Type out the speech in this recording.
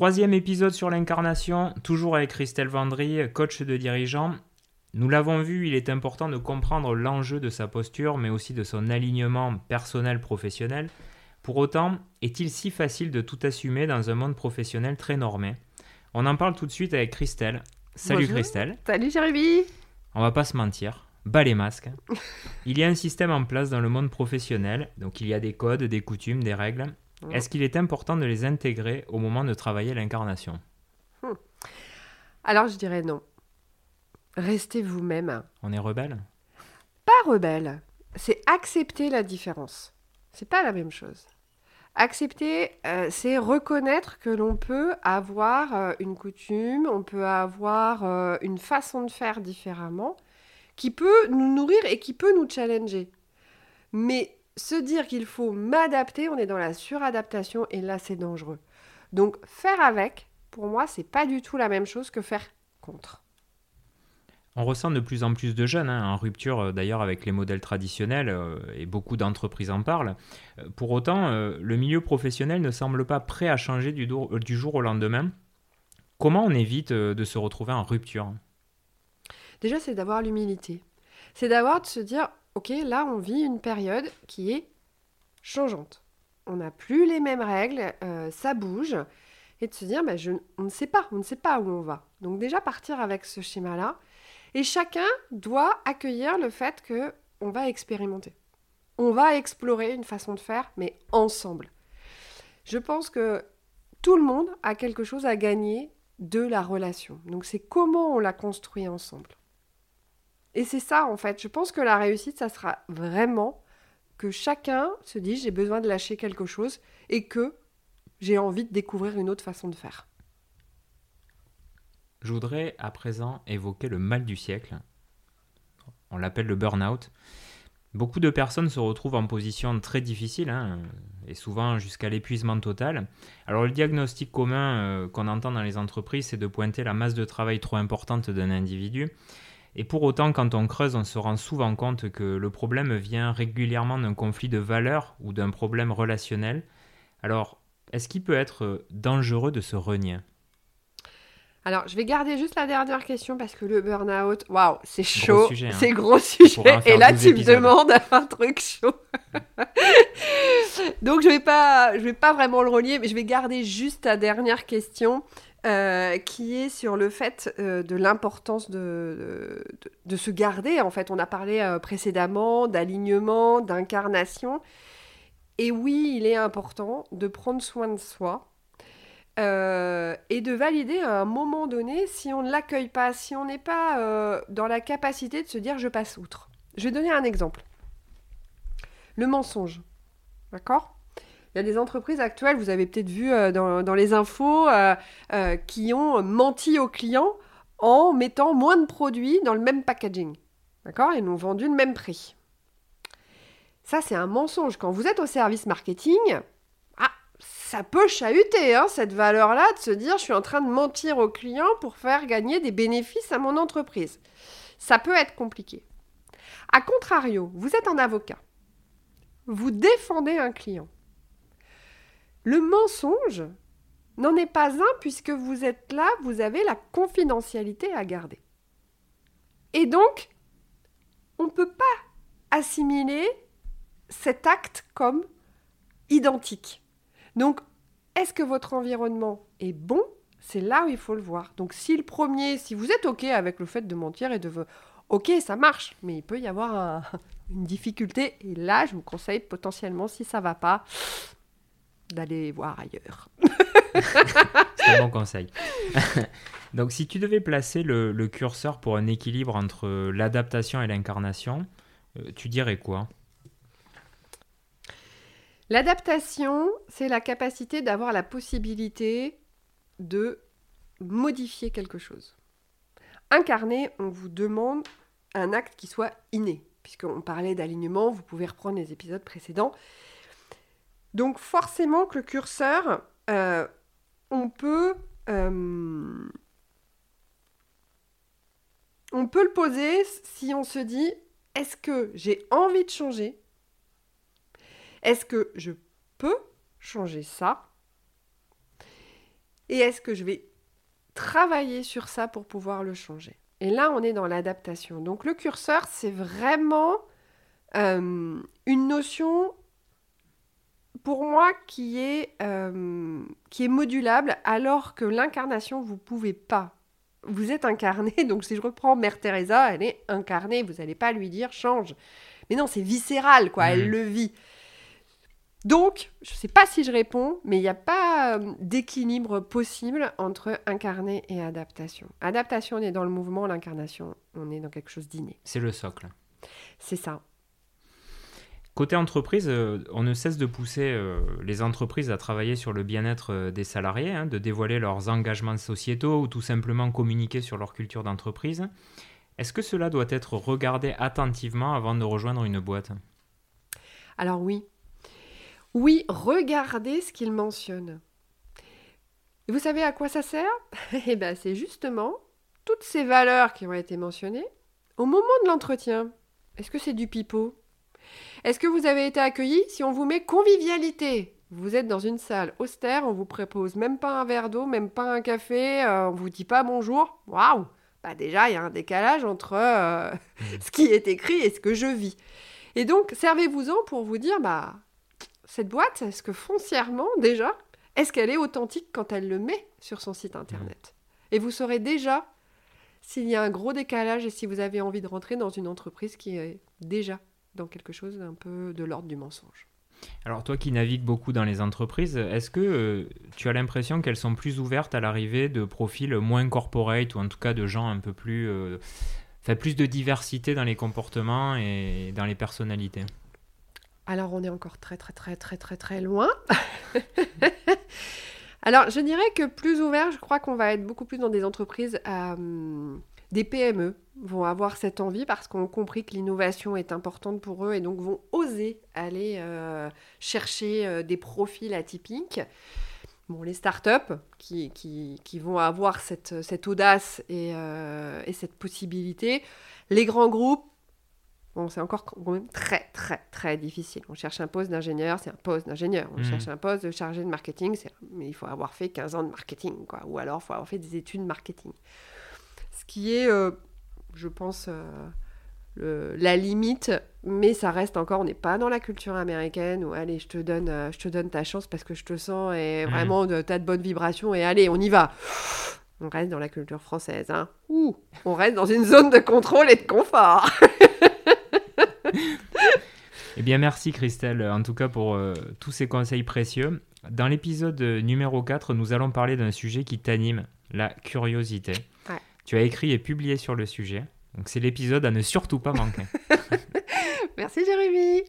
Troisième épisode sur l'incarnation, toujours avec Christelle Vendry, coach de dirigeant. Nous l'avons vu, il est important de comprendre l'enjeu de sa posture, mais aussi de son alignement personnel-professionnel. Pour autant, est-il si facile de tout assumer dans un monde professionnel très normé? On en parle tout de suite avec Christelle. Salut Bonjour. Christelle. Salut Jérémy On va pas se mentir, bas les masques. il y a un système en place dans le monde professionnel, donc il y a des codes, des coutumes, des règles. Mhm. Est-ce qu'il est important de les intégrer au moment de travailler l'incarnation? Alors je dirais non. Restez vous-même. On est rebelle? Pas rebelle, c'est accepter la différence. C'est pas la même chose. Accepter, euh, c'est reconnaître que l'on peut avoir euh, une coutume, on peut avoir euh, une façon de faire différemment, qui peut nous nourrir et qui peut nous challenger. Mais se dire qu'il faut m'adapter, on est dans la suradaptation et là c'est dangereux. Donc faire avec, pour moi, c'est pas du tout la même chose que faire contre. On ressent de plus en plus de jeunes hein, en rupture euh, d'ailleurs avec les modèles traditionnels euh, et beaucoup d'entreprises en parlent. Euh, Pour autant, euh, le milieu professionnel ne semble pas prêt à changer du, do- du jour au lendemain. Comment on évite euh, de se retrouver en rupture? Déjà, c'est d'avoir l'humilité. C'est d'avoir de se dire, ok, là, on vit une période qui est changeante. On n'a plus les mêmes règles, euh, ça bouge. Et de se dire, bah, on ne sait pas, on ne sait pas où on va. Donc déjà, partir avec ce schéma-là. Et chacun doit accueillir le fait que on va expérimenter. On va explorer une façon de faire, mais ensemble. Je pense que tout le monde a quelque chose à gagner de la relation. Donc c'est comment on la construit ensemble. Et c'est ça, en fait. Je pense que la réussite, ça sera vraiment que chacun se dise j'ai besoin de lâcher quelque chose et que j'ai envie de découvrir une autre façon de faire. Je voudrais à présent évoquer le mal du siècle. On l'appelle le burn-out. Beaucoup de personnes se retrouvent en position très difficile, hein, et souvent jusqu'à l'épuisement total. Alors le diagnostic commun euh, qu'on entend dans les entreprises, c'est de pointer la masse de travail trop importante d'un individu. Et pour autant, quand on creuse, on se rend souvent compte que le problème vient régulièrement d'un conflit de valeurs ou d'un problème relationnel. Alors, est-ce qu'il peut être dangereux de se renier? Alors, je vais garder juste la dernière question parce que le burn-out, waouh, c'est chaud, hein. c'est gros sujet. Et là, 12 tu me demandes un truc chaud. Donc, je vais pas, je vais pas vraiment le relier, mais je vais garder juste ta dernière question. euh, qui est sur le fait euh, de l'importance de, de, de se garder. En fait, on a parlé euh, précédemment d'alignement, d'incarnation. Et oui, il est important de prendre soin de soi, et de valider à un moment donné si on ne l'accueille pas, si on n'est pas euh, dans la capacité de se dire je passe outre. Je vais donner un exemple. Le mensonge. D'accord? Il y a des entreprises actuelles, vous avez peut-être vu euh, dans, les infos, euh, qui ont menti aux clients en mettant moins de produits dans le même packaging. D'accord? Ils nous ont vendu le même prix. Ça, c'est un mensonge. Quand vous êtes au service marketing, ça peut chahuter, hein, cette valeur-là, de se dire je suis en train de mentir au client pour faire gagner des bénéfices à mon entreprise. Ça peut être compliqué. A contrario, vous êtes un avocat. Vous défendez un client. Le mensonge n'en est pas un puisque vous êtes là, vous avez la confidentialité à garder. Et donc, on ne peut pas assimiler cet acte comme identique. Donc, est-ce que votre environnement est bon? C'est là où il faut le voir. Donc, si le premier, si vous êtes OK avec le fait de mentir et de... OK, ça marche, mais il peut y avoir un- une difficulté. Et là, je vous conseille potentiellement, si ça va pas, d'aller voir ailleurs. C'est un bon conseil. Donc, si tu devais placer le, le curseur pour un équilibre entre l'adaptation et l'incarnation, euh, tu dirais quoi? L'adaptation, c'est la capacité d'avoir la possibilité de modifier quelque chose. Incarner, on vous demande un acte qui soit inné. Puisqu'on parlait d'alignement, vous pouvez reprendre les épisodes précédents. Donc forcément que le curseur, euh, on peut... euh, on peut le poser si on se dit, est-ce que j'ai envie de changer? Est-ce que je peux changer ça? Et est-ce que je vais travailler sur ça pour pouvoir le changer? Et là, on est dans l'adaptation. Donc le curseur, c'est vraiment euh, une notion pour moi qui est, euh, qui est modulable alors que l'incarnation, vous pouvez pas. Vous êtes incarné, donc si je reprends Mère Teresa, elle est incarnée, vous n'allez pas lui dire change. Mais non, c'est viscéral, quoi, elle le vit. Donc, je ne sais pas si je réponds, mais il n'y a pas euh, d'équilibre possible entre incarné et adaptation. Adaptation, on est dans le mouvement, l'incarnation, on est dans quelque chose d'inné. C'est le socle. C'est ça. Côté entreprise, euh, on ne cesse de pousser euh, les entreprises à travailler sur le bien-être des salariés, hein, de dévoiler leurs engagements sociétaux ou tout simplement communiquer sur leur culture d'entreprise. Est-ce que cela doit être regardé attentivement avant de rejoindre une boîte? Alors oui. Oui, regardez ce qu'il mentionne. Vous savez à quoi ça sert? Eh bien, c'est justement toutes ces valeurs qui ont été mentionnées au moment de l'entretien. Est-ce que c'est du pipeau? Est-ce que vous avez été accueilli? Si on vous met convivialité Vous êtes dans une salle austère, on vous propose même pas un verre d'eau, même pas un café, euh, on vous dit pas bonjour. Waouh Bah déjà, il y a un décalage entre euh, ce qui est écrit et ce que je vis. Et donc, servez-vous-en pour vous dire, bah, cette boîte, est-ce que foncièrement, déjà, est-ce qu'elle est authentique quand elle le met sur son site internet Et vous saurez déjà s'il y a un gros décalage et si vous avez envie de rentrer dans une entreprise qui est déjà dans quelque chose d'un peu de l'ordre du mensonge. Alors toi qui navigues beaucoup dans les entreprises, est-ce que euh, tu as l'impression qu'elles sont plus ouvertes à l'arrivée de profils moins corporate ou en tout cas de gens un peu plus... euh, Enfin, plus de diversité dans les comportements et dans les personnalités? Alors, on est encore très, très, très, très, très, très loin. Alors, je dirais que plus ouvert, je crois qu'on va être beaucoup plus dans des entreprises, euh, des PME vont avoir cette envie parce qu'on a compris que l'innovation est importante pour eux et donc vont oser aller euh, chercher euh, des profils atypiques. Bon, les startups qui, qui, qui vont avoir cette, cette audace et, et cette possibilité. Les grands groupes, Bon, c'est encore quand même très, très, très difficile. On cherche un poste d'ingénieur, c'est un poste d'ingénieur. On Mhm. cherche un poste de chargé de marketing, c'est- mais il faut avoir fait 15 ans de marketing, quoi. Ou alors, il faut avoir fait des études marketing. Ce qui est, euh, je pense, euh, le- la limite, mais ça reste encore, on n'est pas dans la culture américaine où, allez, je te donne, euh, je te donne ta chance parce que je te sens et Mhm. vraiment, t'as de bonnes vibrations et allez, on y va. On reste dans la culture française, hein. Ouh, on reste dans une zone de contrôle et de confort. Eh bien, merci Christelle, en tout cas pour euh, tous ces conseils précieux. Dans l'épisode numéro 4, nous allons parler d'un sujet qui t'anime, la curiosité. Ouais. Tu as écrit et publié sur le sujet, donc c'est l'épisode à ne surtout pas manquer. Merci Jérémy.